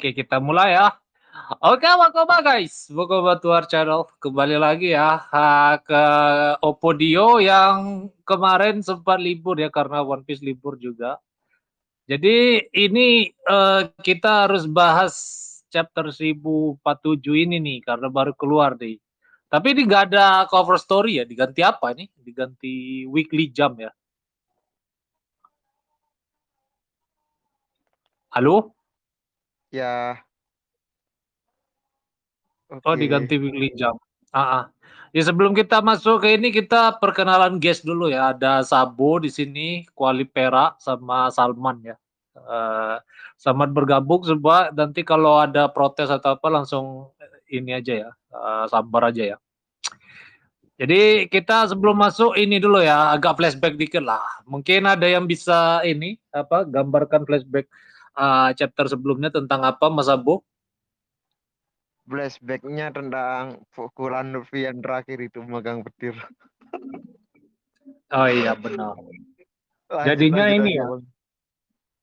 Oke, kita mulai ya. Oke, welcome guys. To our channel. Kembali lagi ya ke Opodio yang kemarin sempat libur ya karena One Piece libur juga. Jadi ini uh, kita harus bahas chapter 1047 ini nih karena baru keluar nih. Tapi ini nggak ada cover story ya, diganti apa nih? Diganti weekly jam ya. Halo? Ya. Oh, diganti weekly jam. Ah, ah. Ya sebelum kita masuk ke ini kita perkenalan guest dulu ya. Ada Sabo di sini, Kuali Perak sama Salman ya. Uh, selamat bergabung sebab nanti kalau ada protes atau apa langsung ini aja ya, uh, sabar aja ya. Jadi kita sebelum masuk ini dulu ya, agak flashback dikit lah. Mungkin ada yang bisa ini apa gambarkan flashback uh, chapter sebelumnya tentang apa Mas Abu? Flashbacknya tentang pukulan Luffy yang terakhir itu megang petir. Oh iya benar. Lanjut, Jadinya lanjut, ini lanjut. ya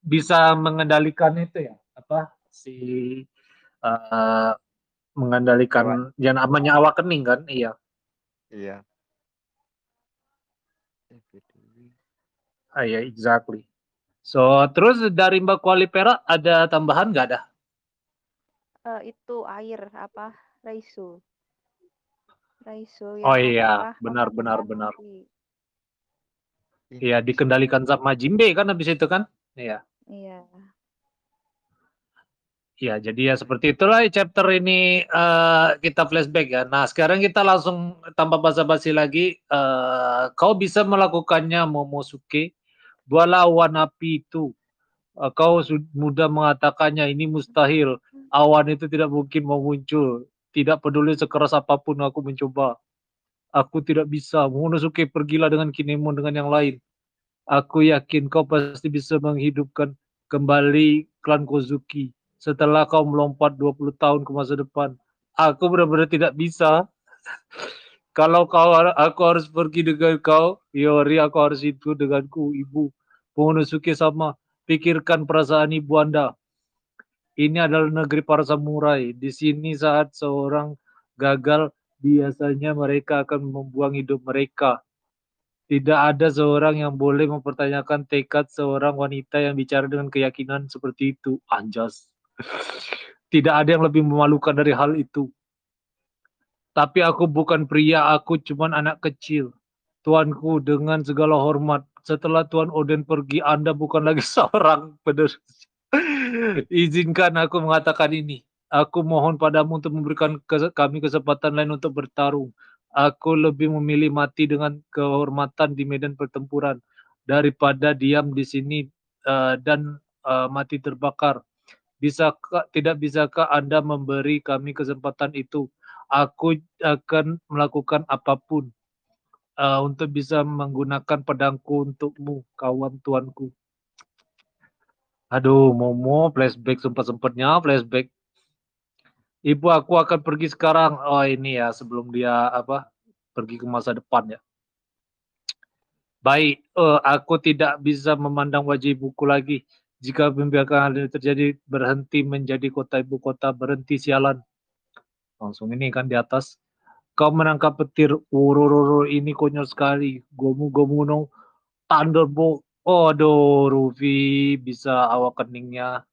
bisa mengendalikan itu ya apa si uh, mengendalikan yang namanya awak kening kan iya. Iya. Ah iya exactly. So, terus dari Mbak Kuali Perak ada tambahan nggak ada? Uh, itu air apa? Raisu. Raisu. Oh iya, benar benar benar. Iya, dikendalikan sama Jimbe kan habis itu kan? Iya. Iya. Iya, jadi ya seperti itulah chapter ini uh, kita flashback ya. Nah, sekarang kita langsung tanpa basa-basi lagi. Uh, kau bisa melakukannya Momosuke Awan api itu. Uh, kau mudah mengatakannya ini mustahil. Awan itu tidak mungkin mau muncul. Tidak peduli sekeras apa pun aku mencoba. Aku tidak bisa. Monosuke pergilah dengan Kinemon dengan yang lain. Aku yakin kau pasti bisa menghidupkan kembali klan Kozuki. Setelah kau melompat 20 tahun ke masa depan. Aku benar-benar tidak bisa. Kalau kau aku harus pergi dengan kau, Yori aku harus itu denganku, ibu. Momonosuke sama, pikirkan perasaan ibu anda. Ini adalah negeri para samurai. Di sini saat seorang gagal, biasanya mereka akan membuang hidup mereka. Tidak ada seorang yang boleh mempertanyakan tekad seorang wanita yang bicara dengan keyakinan seperti itu. Anjas. Tidak ada yang lebih memalukan dari hal itu. Tapi aku bukan pria, aku cuma anak kecil. Tuanku, dengan segala hormat, setelah Tuan Oden pergi, Anda bukan lagi seorang penerus. Izinkan aku mengatakan ini. Aku mohon padamu untuk memberikan kes kami kesempatan lain untuk bertarung. Aku lebih memilih mati dengan kehormatan di medan pertempuran daripada diam di sini uh, dan uh, mati terbakar. Bisakah tidak bisakah Anda memberi kami kesempatan itu? aku akan melakukan apa pun uh, untuk bisa menggunakan pedangku untukmu, kawan tuanku. Aduh, Momo, flashback sempat-sempatnya, flashback. Ibu aku akan pergi sekarang. Oh ini ya, sebelum dia apa pergi ke masa depan ya. Baik, uh, aku tidak bisa memandang wajah ibuku lagi. Jika membiarkan hal ini terjadi, berhenti menjadi kota ibu kota, berhenti sialan langsung ini kan di atas kau menangkap petir urururu ini konyol sekali. Gomu gomu no. Thunderbolt. Aduh Rufi bisa awak keningnya.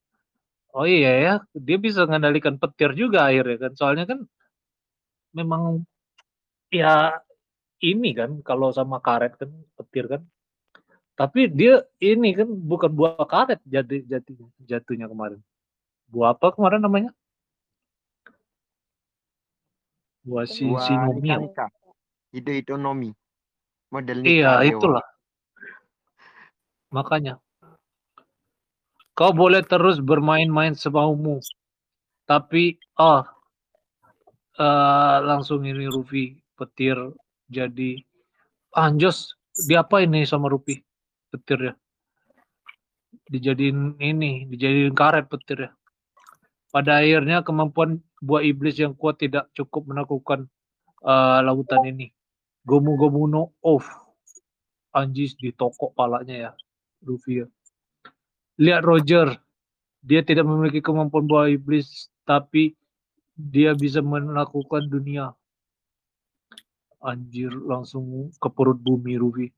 Oh iya ya dia bisa mengendalikan petir juga akhirnya kan. Soalnya kan memang ya ini kan kalau sama karet kan petir kan. Tapi dia ini kan bukan buah karet jadi jatuh jatuhnya kemarin. Buah apa kemarin namanya Buah Shinshinomiya. Ide ekonomi. Model Iya, itulah. Makanya. Kau boleh terus bermain-main semaumu. Tapi, ah, uh, langsung ini Rufi petir jadi anjos diapa ini sama Rufi petir ya dijadiin ini dijadiin karet petir ya pada akhirnya kemampuan buah iblis yang kuat tidak cukup menaklukkan uh, lautan ini. Gomu Gomu no off. Anjis di toko palanya ya. Luffy ya. Lihat Roger. Dia tidak memiliki kemampuan buah iblis, tapi dia bisa melakukan dunia. Anjir, langsung ke perut bumi Rufi.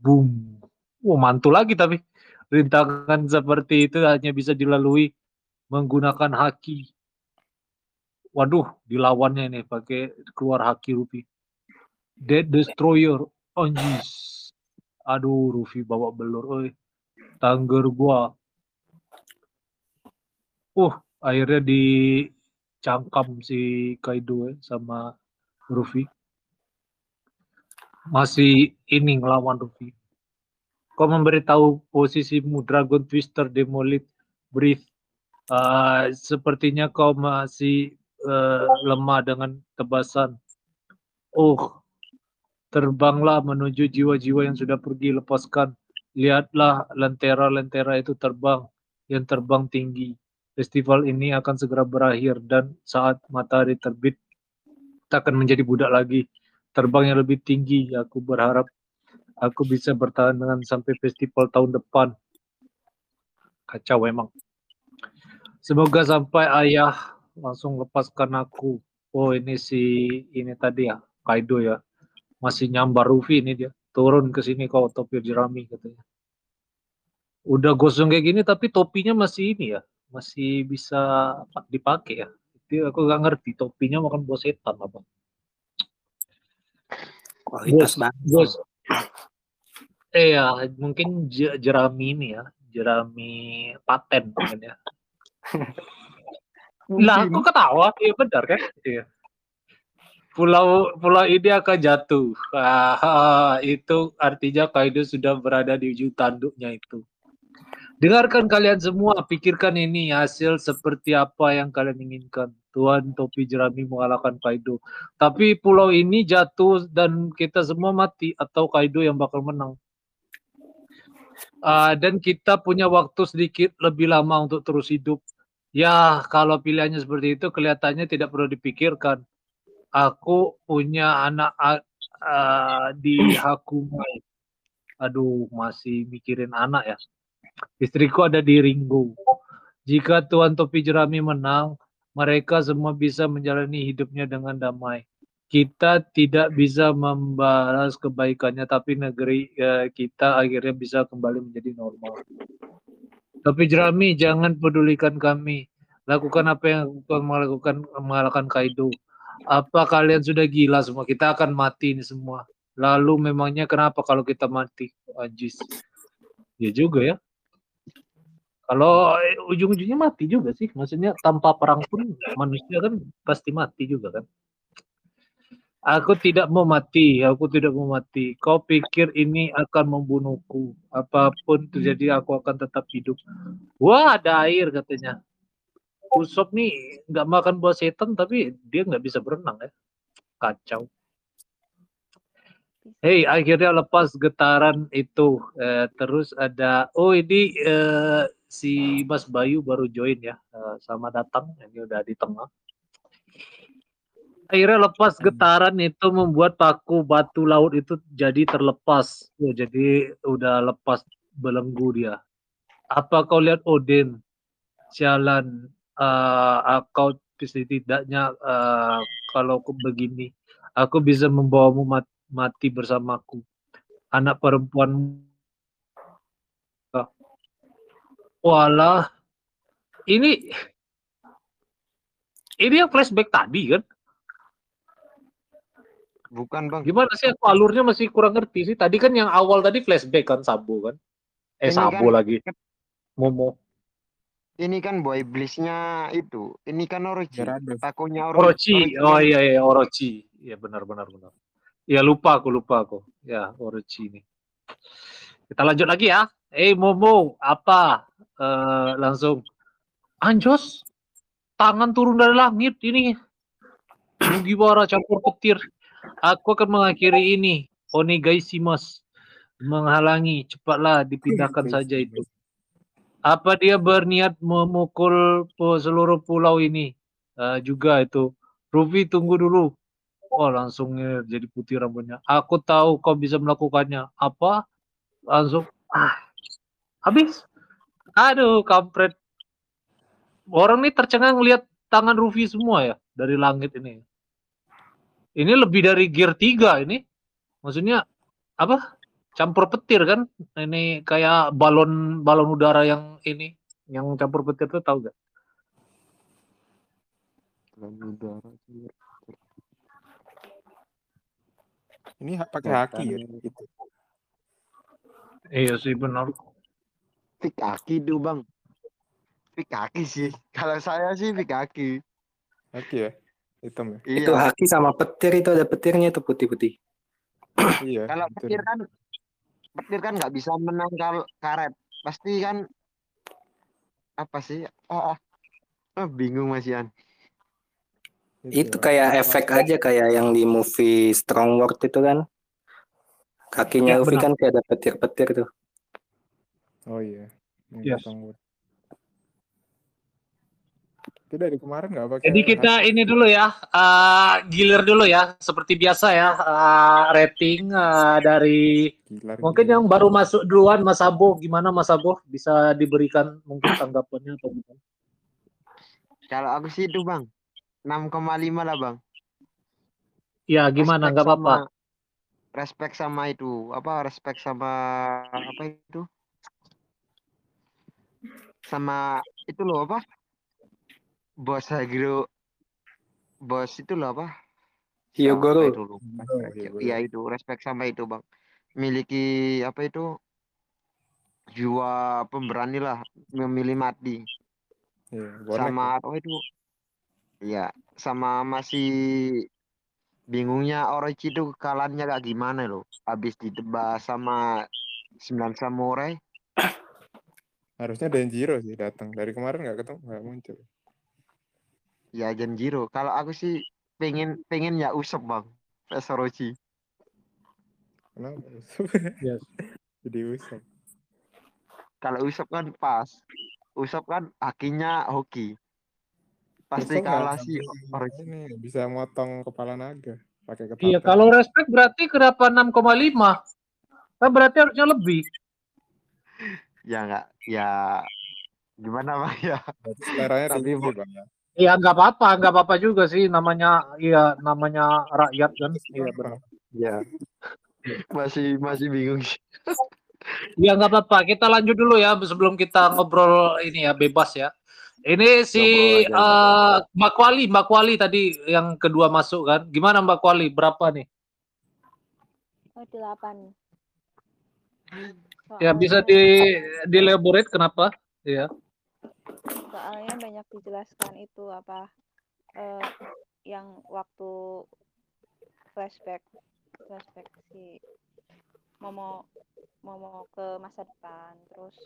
Boom. Wah, mantul lagi tapi. Rintangan seperti itu hanya bisa dilalui menggunakan haki. Waduh, dilawannya nih pakai keluar haki Rufi. Dead Destroyer. Anjis. Aduh, Rufi bawa belur. Oi. Tangger gua. Uh, akhirnya dicangkam si Kaido ya, sama Rufi. Masih ini ngelawan Rufi. Kau memberitahu posisimu Dragon Twister Demolite Breath. Uh, sepertinya kau masih uh, lemah dengan tebasan. Oh, terbanglah menuju jiwa-jiwa yang sudah pergi lepaskan. Lihatlah lentera-lentera itu terbang, yang terbang tinggi. Festival ini akan segera berakhir dan saat matahari terbit, kita akan menjadi budak lagi. Terbang yang lebih tinggi, aku berharap aku bisa bertahan dengan sampai festival tahun depan. Kacau emang. Semoga sampai ayah langsung lepaskan aku. Oh ini si ini tadi ya Kaido ya masih nyambar Rufi ini dia turun ke sini kau topi jerami katanya. Udah gosong kayak gini tapi topinya masih ini ya masih bisa dipakai ya. Itu aku gak ngerti topinya makan buah setan apa. Kualitas. Bos. Eh ya, mungkin jerami ini ya, jerami paten mungkin ya. Lah, aku ketawa, iya benar kan? Iya. Pulau pulau ini akan jatuh. Ah, itu artinya Kaido sudah berada di ujung tanduknya itu. Dengarkan kalian semua, pikirkan ini hasil seperti apa yang kalian inginkan. Tuan Topi Jerami mengalahkan Kaido. Tapi pulau ini jatuh dan kita semua mati atau Kaido yang bakal menang. Uh, dan kita punya waktu sedikit lebih lama untuk terus hidup. Ya, kalau pilihannya seperti itu kelihatannya tidak perlu dipikirkan. Aku punya anak uh, di Hakumai. Aduh, masih mikirin anak ya. Istriku ada di Ringo. Jika Tuan Topi Jerami menang, mereka semua bisa menjalani hidupnya dengan damai. Kita tidak bisa membalas kebaikannya, tapi negeri ya, kita akhirnya bisa kembali menjadi normal. Tapi Jerami, jangan pedulikan kami. Lakukan apa yang kau melakukan mengalahkan Kaido. Apa kalian sudah gila semua? Kita akan mati ini semua. Lalu memangnya kenapa kalau kita mati? Anjis. Ya juga ya. Kalau ujung-ujungnya mati juga sih, maksudnya tanpa perang pun manusia kan pasti mati juga kan. Aku tidak mau mati, aku tidak mau mati. Kau pikir ini akan membunuhku? Apa pun terjadi, aku akan tetap hidup. Wah, ada air katanya. Usop nih nggak makan buah setan, tapi dia nggak bisa berenang ya. Kacau. Hei, akhirnya lepas getaran itu. Eh, terus ada, oh ini eh, si Mas Bayu baru join ya. Uh, sama datang, ini udah di tengah. Akhirnya lepas getaran itu membuat paku batu laut itu jadi terlepas. Ya, jadi udah lepas belenggu dia. Apa kau lihat Odin? Jalan uh, kau setidaknya uh, kalau aku begini, aku bisa membawamu mati bersamaku. Anak perempuan Walah, ini ini yang flashback tadi kan? Bukan bang. Gimana sih aku alurnya masih kurang ngerti sih. Tadi kan yang awal tadi flashback kan Sabu kan? Eh ini Sabu kan, lagi. Momo. Ini kan boy iblisnya itu. Ini kan Orochi. Takunya Orochi. Orochi. Oh iya iya Orochi. Iya benar benar benar. Ya lupa aku lupa aku. Ya Orochi ini. Kita lanjut lagi ya. Eh hey, Momo, apa? Uh, langsung anjos tangan turun dari langit ini Mugiwara campur petir aku akan mengakhiri ini. Onegaishimasu menghalangi. Cepatlah dipindahkan saja itu. Apa dia berniat memukul seluruh pulau ini? Uh, juga itu. Rufi tunggu dulu. Oh langsung jadi putih rambutnya. Aku tahu kau bisa melakukannya. Apa? Langsung. Ah habis. Aduh kampret. Orang nih tercengang lihat tangan Rufi semua ya dari langit ini. Ini lebih dari gear 3 ini. Maksudnya apa? Campur petir kan? Ini kayak balon balon udara yang ini, yang campur petir tuh tahu gak? Balon udara. Ini pakai haki ya gitu. Iya sih benar. Fik kaki tuh bang. Fik kaki sih. Kalau saya sih fik kaki. Haki ya, hitam ya. Iya. Itu haki sama petir itu ada petirnya itu putih-putih. Iya. Kalau petir kan petir kan nggak bisa menangkal karet. Pasti kan apa sih? Ah, ah. Ah, bingung Mas Ian. Itu kayak efek aja kayak yang di movie Strong World itu kan. Kakinya Ya, Luffy kan kayak ada petir-petir tuh. Oh iya. Ini Yes. Stronghold. Itu dari kemarin nggak pakai. Jadi kita ini dulu ya, eh, gilir dulu ya, seperti biasa ya, eh, rating eh, dari Gila, mungkin gila. yang baru masuk duluan Mas Abo, gimana Mas Abo bisa diberikan mungkin tanggapannya atau gimana? Kalau aku sih itu bang. 6,5 lah bang. Ya gimana, Respect nggak apa-apa. sama- Respect sama itu. Apa respect sama apa itu? Sama itu loh apa? Bos Hagiro. Bos itu loh apa? Hyogoro. Itu. Oh, Hyogoro. Iya itu respect sama itu bang. Miliki apa itu? Jiwa pemberani lah memilih mati. Iya, bonek sama ya. apa itu? Iya, sama masih bingungnya Orochi itu kalahnya kayak gimana loh. Habis ditebas sama 9 samurai. Harusnya Denjiro sih datang. Dari kemarin nggak ketemu, nggak muncul. Ya Genjiro. Kalau aku sih pengen pengen ya Usop bang. Orochi. Kenapa? Yes. Jadi usap. Kalau Usop kan pas. Usop kan hakinya hoki. Pasti nggak kalah sih Orochi. Ini bisa motong kepala naga pakai ketapel. Iya, kalau respect berarti kenapa 6,5? Kan berarti harusnya lebih. Ya enggak, ya gimana bang ya? Berarti seleranya tinggi bang ya. Iya, nggak apa-apa, nggak apa-apa juga sih, namanya, iya, namanya rakyat kan. Iya, benar. Ya. Masih masih bingung sih. Iya, nggak apa-apa. Kita lanjut dulu ya, sebelum kita ngobrol ini ya, bebas ya. Ini si aja, eh, Mbak Kuali, Mbak Kuali tadi yang kedua masuk kan. Gimana Mbak Kuali? Berapa nih? Oh, delapan. Ya bisa di dielaborate kenapa? Ya. Soalnya banyak dijelaskan itu apa eh, yang waktu flashback flashback si Momo Momo ke masa depan terus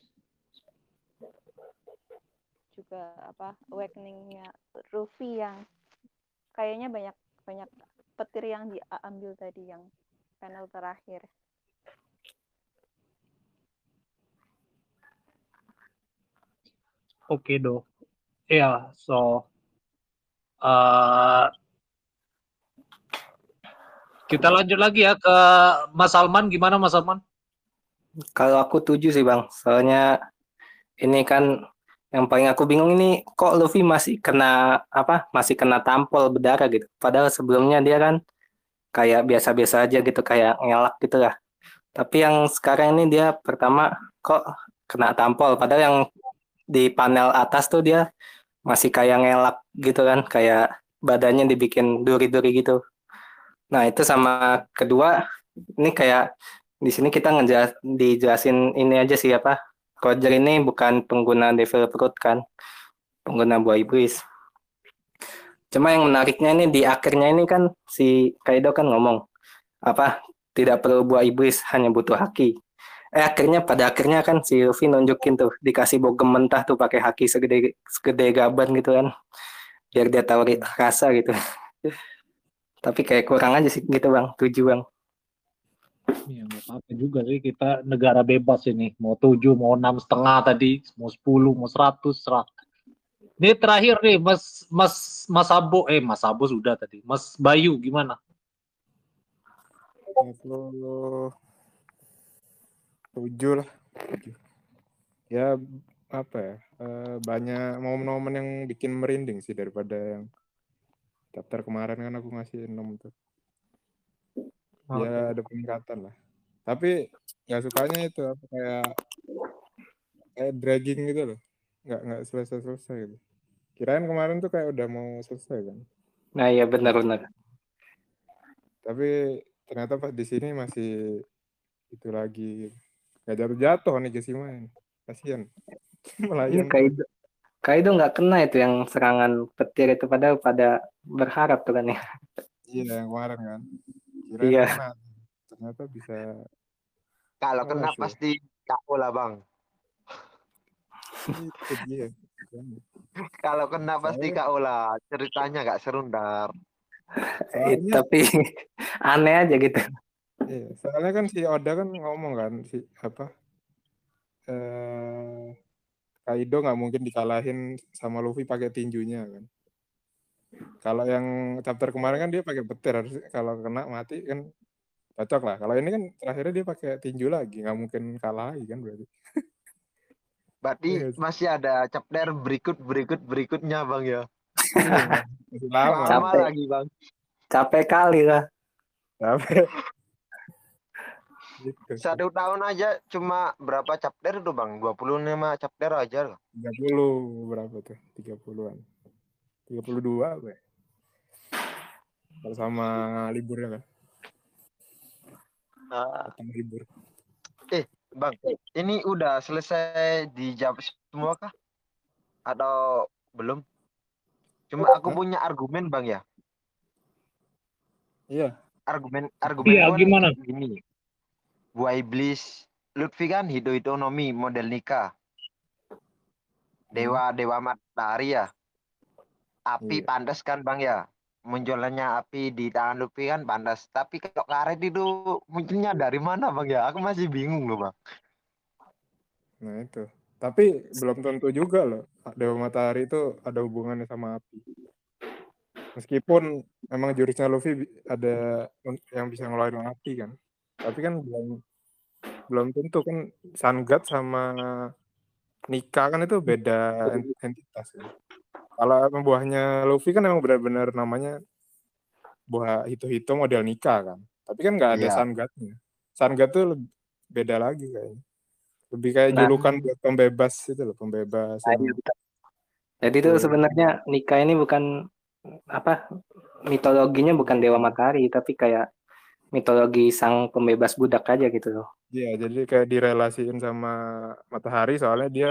juga apa awakeningnya Ruffy yang kayaknya banyak banyak petir yang diambil tadi yang panel terakhir Oke do. Ya, so eh kita lanjut lagi ya ke Mas Salman. Gimana Mas Salman? Kalau aku tujuh sih bang, soalnya ini kan yang paling aku bingung ini kok Luffy masih kena apa? Masih kena tampol berdarah gitu. Padahal sebelumnya dia kan kayak biasa-biasa aja gitu, kayak ngelak gitu lah. Tapi yang sekarang ini dia pertama kok kena tampol, padahal yang di panel atas tuh dia masih kayak ngelak gitu kan, kayak badannya dibikin duri-duri gitu. Nah itu sama kedua ini kayak di sini kita ngejelas dijelasin ini aja sih apa Roger ini bukan pengguna devil fruit kan pengguna buah iblis cuma yang menariknya ini di akhirnya ini kan si Kaido kan ngomong apa tidak perlu buah iblis hanya butuh haki eh akhirnya pada akhirnya kan si Luffy nunjukin tuh dikasih bogem mentah tuh pakai haki segede segede gaban gitu kan biar dia tahu rasa gitu tapi kayak kurang aja sih gitu bang tujuh bang Ya nggak apa-apa juga sih kita negara bebas ini. Mau tujuh, mau enam setengah tadi, mau sepuluh, mau seratus, serah. Ini terakhir nih Mas Mas Mas Abo, eh Mas Abo sudah tadi. Mas Bayu gimana? Tujuh lah. Tujuh. Ya apa ya? eh, banyak momen-momen yang bikin merinding sih daripada yang chapter kemarin kan aku ngasih 6 tuh. Ya ada peningkatan lah. Tapi nggak sukanya itu apa kayak kayak dragging gitu loh. Nggak nggak selesai-selesai gitu. Kirain kemarin tuh kayak udah mau selesai kan. Nah, iya benar-benar. Tapi ternyata pas di sini masih itu lagi nggak jatuh-jatuh nih Gesima ini. Kasihan. Iya. Kaido, Kaido nggak kena itu yang serangan petir itu padahal pada berharap tuh kan ya. Iya yang kemarin kan. Kirain Iya. kena. Ternyata bisa Kalau Oh, kena sure. pasti KO lah bang. itu dia. Kalau kena pasti KO lah. Ceritanya gak seru ntar. Eh, Soalnya, tapi aneh aja gitu. Iya, soalnya kan si Oda kan ngomong kan si apa eh Kaido nggak mungkin dikalahin sama Luffy pakai tinjunya kan. Kalau yang chapter kemarin kan dia pakai petir harus kalau kena mati kan cocok lah. Kalau ini kan terakhirnya dia pakai tinju lagi nggak mungkin kalahi kan berarti. Berarti Iya. masih ada chapter berikut berikut berikutnya bang ya. Iya, masih lama. Lama Capek. lagi bang. Capek kali lah. Capek. Gitu. Satu tahun aja cuma berapa chapter tuh bang? 25 chapter aja loh. 30 berapa tuh? 30-an. 32 apa ya? Kalau sama liburnya kan. Nah, Datang libur. bang, ini udah selesai dijawab semua kah? Atau belum? Cuma aku punya argumen bang ya. Iya. Argumen argumen Iya, gimana? Gini. Buah iblis Lutfi kan Hido Hitonomi model nikah. Dewa dewa matahari ya. Api Iya. pantas kan bang ya. Munculannya api di tangan Lutfi kan pantas. Tapi kalau karet itu munculnya dari mana bang ya? Aku masih bingung loh bang. Nah itu. Tapi belum tentu juga loh. Dewa Matahari itu ada hubungannya sama api. Meskipun memang jurusnya Luffy ada yang bisa ngeluarin api kan. Tapi kan belum belum tentu kan Sun God sama Nika kan itu beda en- entitas kan. Kalau buahnya Luffy kan emang benar-benar namanya buah hito-hito model Nika kan. Tapi kan nggak ada Iya. Sun God-nya. Sun God tuh beda lagi kayaknya. Lebih kayak Nah. julukan buat pembebas itu loh, pembebas. Nah, yang- iya. Jadi itu Tuh. sebenarnya Nika ini bukan apa mitologinya bukan dewa matahari tapi kayak mitologi sang pembebas budak aja gitu loh. Iya, jadi kayak direlasiin sama matahari soalnya dia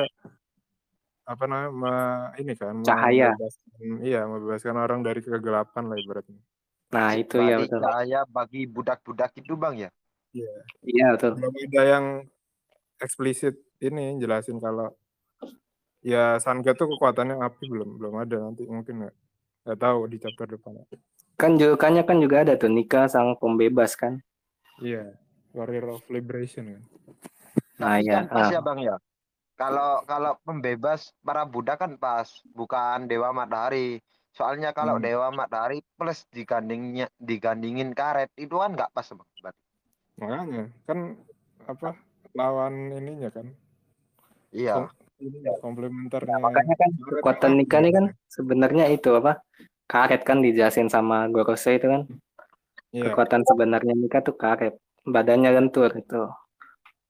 apa namanya me- ini kan Cahaya. membebaskan- iya membebaskan orang dari kegelapan lah ibaratnya. Nah, itu ya betul. cahaya bagi budak-budak itu bang ya. Iya betul. Belum ada yang eksplisit ini jelasin kalau ya Sun God tuh kekuatannya api belum belum ada nanti mungkin nggak nggak tahu di chapter depan. Kan julukannya kan juga ada tuh Nika sang pembebas kan. Iya, Warrior of Liberation kan. Nah, Tapi ya. kan pas ah. ya bang ya. Kalau kalau pembebas para budak kan pas, bukan dewa matahari. Soalnya kalau Hmm. dewa matahari plus digandingnya digandingin karet itu kan nggak pas bang. Makanya kan apa lawan ininya kan Iya. ini komplementernya. Makanya kan kekuatan api Nika nih kan kan. sebenarnya itu apa? Karet kan dijelasin sama Gorosei itu kan. Iya. Kekuatan sebenarnya Nika tuh karet. Badannya lentur itu.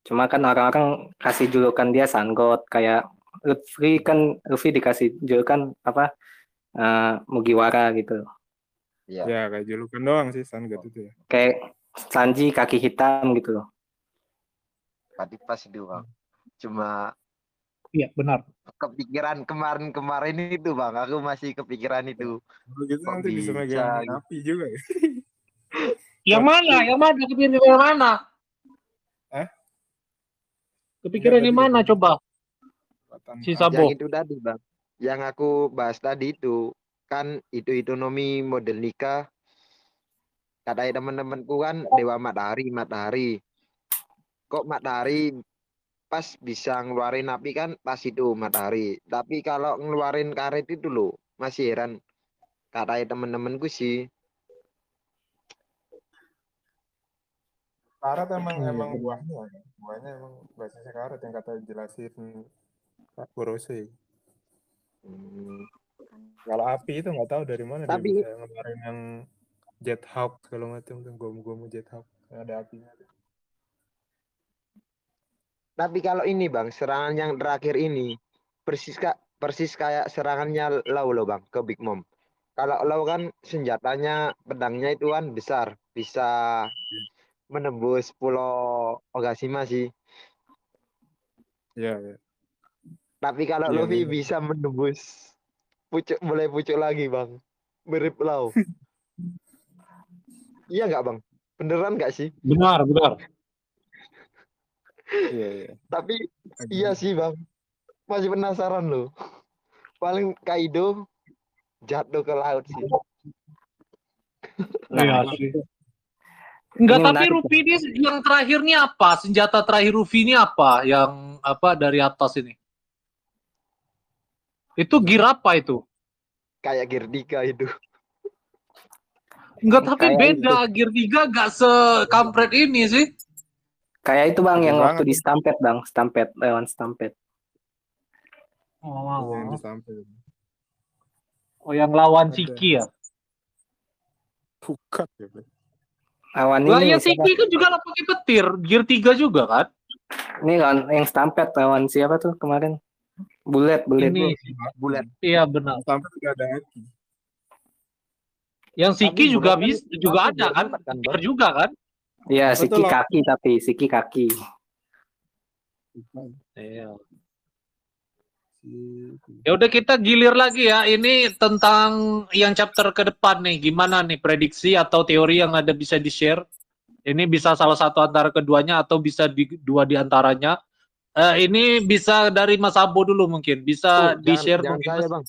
Cuma kan orang-orang kasih julukan dia Sanggot kayak Luffy kan Luffy dikasih julukan apa? eh, Mugiwara gitu. Iya. Ya kayak julukan doang sih Sun God itu ya. Kayak Sanji kaki hitam gitu. Berarti pas itu bang. Cuma Iya, benar. kepikiran kemarin-kemarin itu bang. Aku masih kepikiran itu. Gitu Kok nanti bisa megang gitu? api juga ya. Yang mana? Yang mana? Kepikiran yang mana? Eh? Kepikiran yang mana coba? Si. Sabo. Yang itu tadi bang. Yang aku bahas tadi itu kan itu ekonomi model nikah. Kata teman-temanku kan dewa matahari, matahari. Kok matahari pas bisa ngeluarin api kan pas itu matahari. Tapi kalau ngeluarin karet itu loh masih heran. Kata teman-temanku sih. Karet emang Iya, emang buahnya kan. Buahnya emang basisnya karet yang kata jelasin Pak Kurose. Hmm. Kalau api itu nggak tahu dari mana Tapi- dia bisa ngeluarin yang Jet Hawk segala macam tuh gomu-gomu Jet Hawk ada apinya. Tapi kalau ini bang, serangan yang terakhir ini persis kak persis kayak serangannya Lau loh bang ke Big Mom. Kalau Lau kan senjatanya pedangnya itu kan besar, bisa menembus Pulau Ogashima sih. Iya, iya. Tapi kalau Iya, Luffy memang. bisa menembus pucuk mulai pucuk lagi bang, mirip Lau. iya nggak bang? Beneran nggak sih? Benar, benar. Iya, iya. Tapi iya sih bang, masih penasaran loh. Paling Kaido jatuh ke laut sih. Iya Nah, sih. Enggak, tapi Rufi ini yang terakhir ini apa? Senjata terakhir Rufi ini apa? Yang apa dari atas ini? Itu gear apa itu? Kayak Gerdika itu. Enggak, tapi Kayak beda. Gear 3 enggak sekampret ini sih. Kayak itu bang yang waktu di Stampede bang, Stampede lawan Stampede. Oh, Yang di samping. oh yang lawan. Siki ya? Bukan ya. Lawan Lah ini, ya siapa? Siki kan juga lah pakai petir. Gear 3 juga kan? ini lawan yang Stampede lawan siapa tuh kemarin? Bullet, Bullet. Ini Bulat. iya benar. Sampai tidak ada. Yang Siki Tapi juga kan- bisa juga ada kan? kan? Gear juga kan? Iya, Siki kaki tapi Siki kaki. Iya. Ya udah kita gilir lagi ya. Ini tentang yang chapter ke depan nih. Gimana nih prediksi atau teori yang ada bisa di-share? Ini bisa salah satu antara keduanya atau bisa di, dua di antaranya. Eh, ini bisa dari Mas Abo dulu mungkin. Bisa Tuh, di-share jangan, mungkin. jangan saya Mas. bang.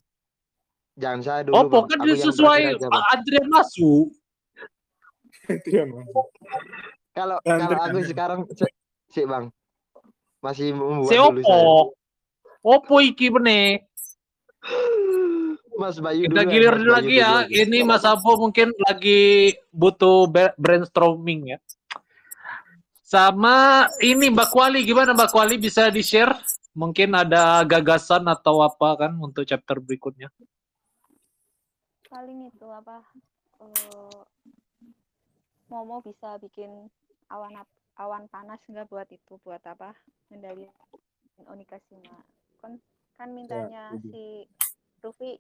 Jangan saya dulu Oh, pokoknya sesuai aja. Adrian masuk. Kalau kalau aku sekarang sih si bang masih membuat Si dulu saya. Opo. Opo iki bener. Mas Bayu Kita dulu. gilir Mas dulu lagi ya. Ini Mas Abo mungkin lagi butuh brainstorming ya. Sama ini Mbak Kuali gimana Mbak Kuali bisa di-share? Mungkin ada gagasan atau apa kan untuk chapter berikutnya. paling itu apa eh, Momo bisa bikin awan awan panas nggak buat itu buat apa mengendalikan Onigashima kan kan mintanya setuju. si Ruffy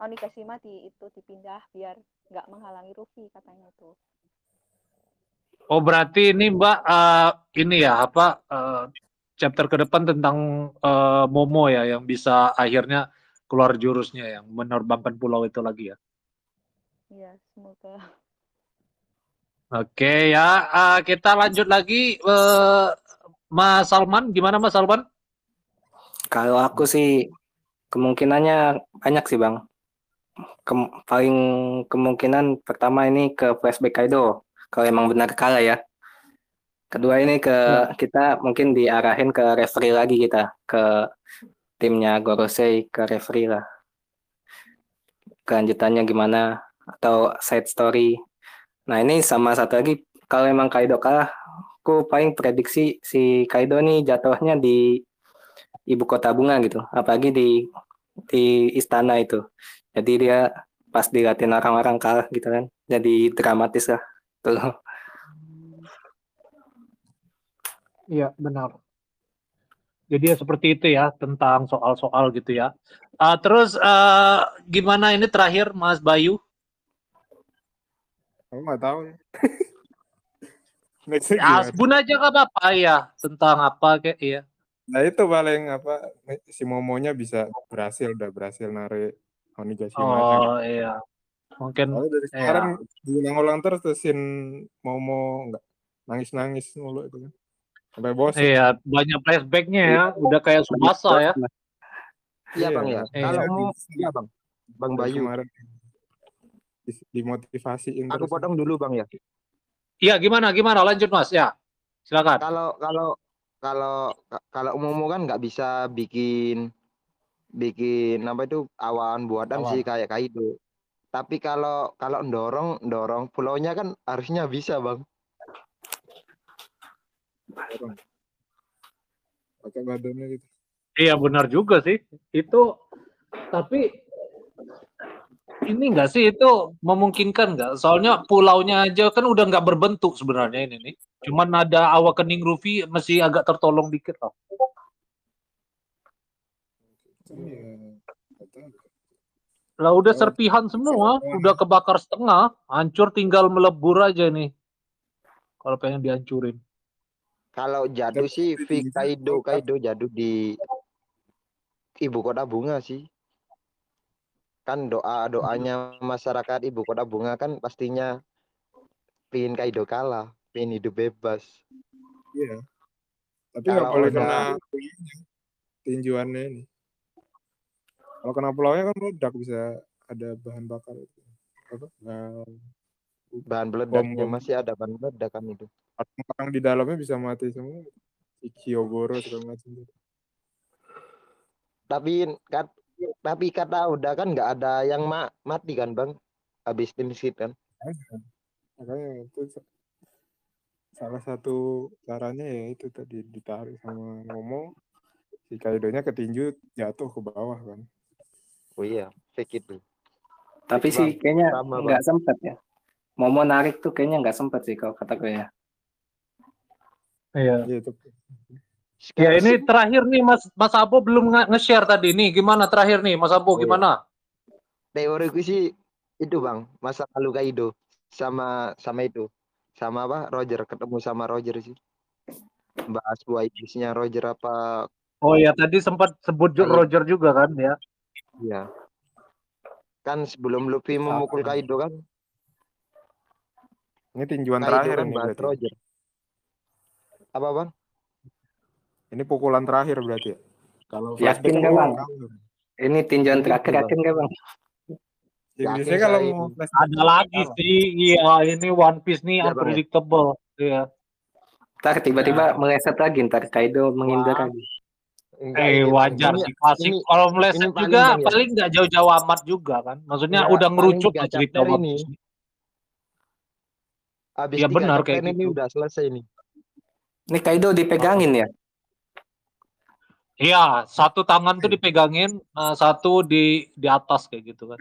Onigashima di itu dipindah biar nggak menghalangi Ruffy katanya itu Oh berarti ini Mbak eh, ini ya apa eh, chapter ke depan tentang eh, Momo ya yang bisa akhirnya keluar jurusnya yang menerbangkan pulau itu lagi ya. ya semoga Oke ya eh, kita lanjut lagi eh, Mas Salman gimana Mas Salman? Kalau aku sih kemungkinannya banyak sih bang. Kem- paling kemungkinan pertama ini ke flashback Kaido. Kalau emang benar kalah ya. Kedua ini ke kita mungkin diarahin ke referee lagi kita ke timnya Gorosei ke referee lah. Kelanjutannya gimana atau side story. Nah ini sama satu lagi kalau emang Kaido kalah, aku paling prediksi si Kaido nih jatuhnya di ibu kota bunga gitu apalagi di di istana itu jadi dia pas diliatin orang-orang kalah gitu kan jadi dramatis lah tuh Iya benar. Jadi ya seperti itu ya tentang soal-soal gitu ya. Ah, terus eh, gimana ini terakhir Mas Bayu? Aku nggak tahu. Ya, sebut aja nggak apa-apa ya tentang apa kayak iya. Nah itu paling apa si Momonya bisa berhasil udah berhasil narik Onigashima. Oh iya. Mungkin Soalnya dari sekarang diulang-ulang terus tuh Momo nggak nangis-nangis mulu itu kan. Sampai bosan. iya banyak flashbacknya ya. Udah kayak Subasa ya. Iya bang ya. Iya. Kalau iya bang. Bang Bayu. kemarin dimotivasiin Aku terus. potong dulu bang ya. Iya gimana gimana lanjut Mas ya. Silakan. Kalau kalau kalau kalau Momo kan nggak bisa bikin bikin apa itu awan buatan Awan. sih kayak Kaido. Tapi kalau kalau dorong dorong pulaunya kan harusnya bisa bang. Dorong. Pakai badannya gitu. Iya benar juga sih. Itu tapi ini enggak sih itu memungkinkan nggak? Soalnya pulaunya aja kan udah nggak berbentuk sebenarnya ini nih. Cuman ada awak kening Rufi masih agak tertolong dikit tahu. Lah udah serpihan semua, udah kebakar setengah, hancur tinggal melebur aja nih. Kalau pengen dihancurin. Kalau Tapi sih Fik Kaido Kaido jatuh di ibu kota bunga sih. Kan doa doanya masyarakat ibu kota bunga kan pastinya pingin Kaido kalah, pingin hidup bebas. Iya. Tapi nggak boleh kena tinjuannya ini. Kalau kena pulaunya kan meledak bisa ada bahan bakar itu. Apa? Nah, Bahan meledaknya bom. masih ada bahan meledak kan itu. orang di dalamnya bisa mati semua. Si Kyogoro segala macam. Tapi kat, tapi kata udah kan nggak ada yang ma mati kan bang, habis tim skip kan. Makanya itu sa- salah satu caranya ya itu tadi ditarik sama Momo. Si Kaidonya ketinju jatuh ke bawah kan. Oh iya, fake itu. Tapi Bang, sih kayaknya nggak sempet ya. Momo narik tuh kayaknya nggak sempet sih kalau kata gue ya. Iya. Iya itu. Ya Sekarang ini terakhir nih Mas Mas Abo belum nge- nge-share tadi nih. Gimana terakhir nih Mas Abo Oh, iya. gimana? teoriku sih itu bang, masa lalu Kaido sama sama itu, sama apa Roger ketemu sama Roger sih. Bahas nya Roger apa Oh ya tadi sempat sebut ju- Roger juga kan ya. ya. Kan sebelum Luffy memukul Kaido kan, Ini tinjuan Kaido terakhir kan berarti. Roger. Apa bang? Ini pukulan terakhir berarti ya. Kalau Yakin nggak, kan Bang? Ini tinjauan Gitu, terakhir Bang. yakin nggak bang? Ya, biasanya kalau mau ini. flashback Ada lagi sih. Iya ini One Piece nih Iya, Bang, ya? unpredictable. Iya. Ntar tiba-tiba Ya. meleset lagi, ntar Kaido menghindar lagi. Enggak Eh wajar Ini- sih pasti. Kalau meleset ini paling, juga ya. paling nggak jauh-jauh amat juga kan. Maksudnya Nggak, udah paling ngerucut lah cerita ini. Iya, tiga benar kayak ini gitu. udah selesai nih. Ini Kaido dipegangin ya? Iya, satu tangan tuh dipegangin, eh, satu di di atas kayak gitu kan.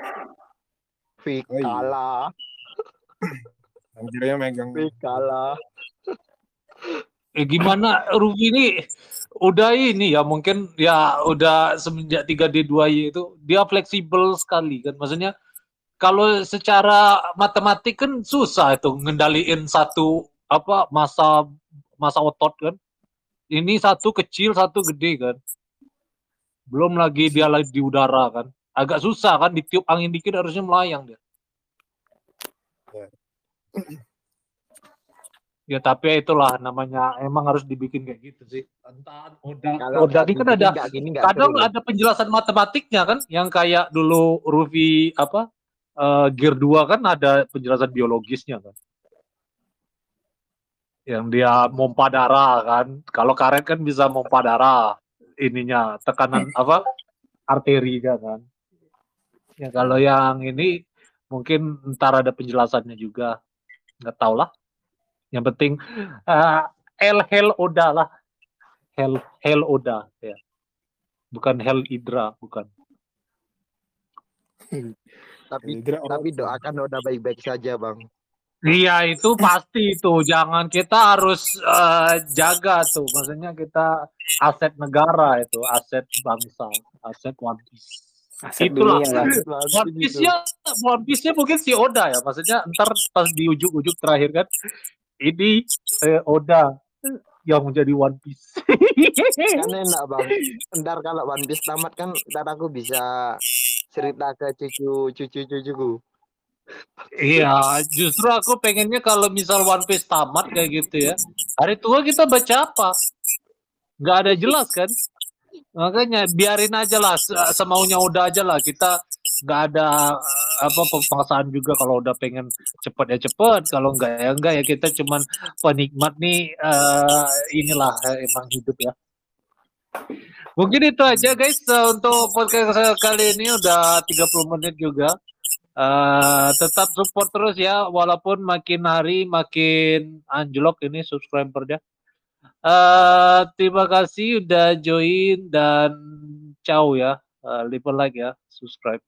Fik iya. kalah, Yang kirinya megang. Fik kalah. Eh gimana Ruby ini udah ini ya mungkin ya udah semenjak 3D2Y itu dia fleksibel sekali kan. Maksudnya kalau secara matematik kan susah itu ngendaliin satu apa masa masa otot kan. Ini satu kecil, satu gede kan. Belum lagi dia lagi di udara kan. Agak susah kan ditiup angin dikit harusnya melayang dia. Ya tapi ya itulah namanya emang harus dibikin kayak gitu sih. Entah Oda Kalau Oda ini kan ada gini kadang Bang. ada penjelasan matematiknya kan yang kayak dulu Ruby apa eh, Gear 2 kan ada penjelasan biologisnya kan. Yang dia mompa darah kan. Kalau karet kan bisa mompa darah ininya tekanan apa arteri kan. Ya kalau yang ini mungkin ntar ada penjelasannya juga. Nggak tahu lah. Yang penting eh, Hell Hell Oda lah. Hell Hell Oda ya. Bukan Hell Hydra, bukan. Tapi Hydra tapi Orochi. doakan udah baik-baik saja bang. Iya itu pasti itu jangan kita harus eh, jaga tuh maksudnya kita aset negara itu aset bangsa aset One Piece Aset Itulah. dunia lah. One Piece nya One Piece nya mungkin si Oda ya maksudnya ntar pas di ujung-ujung terakhir kan ini eh, Oda yang menjadi One Piece Kan enak bang. Ntar kalau One Piece tamat kan ntar aku bisa cerita ke cucu cucu cucuku. Iya, justru aku pengennya kalau misal One Piece tamat kayak gitu ya. Hari tua kita baca apa? Nggak ada jelas kan? Makanya biarin aja lah se- semaunya udah aja lah kita nggak ada eh, apa pemaksaan juga kalau udah pengen cepet ya cepet kalau enggak ya enggak ya kita cuman penikmat nih eh, inilah eh, emang hidup ya mungkin itu aja guys untuk podcast kali ini udah 30 menit juga Eh, tetap support terus ya walaupun makin hari makin anjlok ini subscribernya Eh, terima kasih udah join dan ciao ya. Eh, leave a like ya, subscribe.